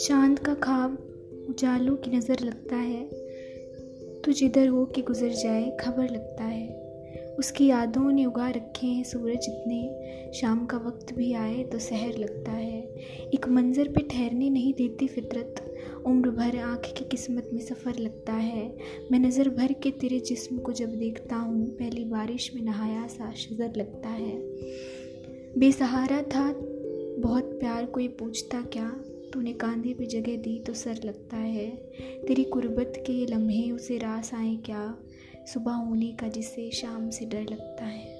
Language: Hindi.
चाँद का खाब उजालों की नज़र लगता है। तू जिधर हो कि गुजर जाए, खबर लगता है। उसकी यादों ने उगा रखे हैं सूरज इतने। शाम का वक्त भी आए तो सहर लगता है। एक मंज़र पे ठहरने नहीं देती फितरत। उम्र भर आँख की किस्मत में सफ़र लगता है। मैं नज़र भर के तेरे जिस्म को जब देखता हूँ, पहली बारिश में नहाया सा शजर लगता है। बेसहारा था, बहुत प्यार कोई पूछता क्या? तूने कांधे पे जगह दी तो सर लगता है। तेरी कुर्बत के लम्हे, उसे रास आए क्या? सुबह होने का जिसे शाम से डर लगता है।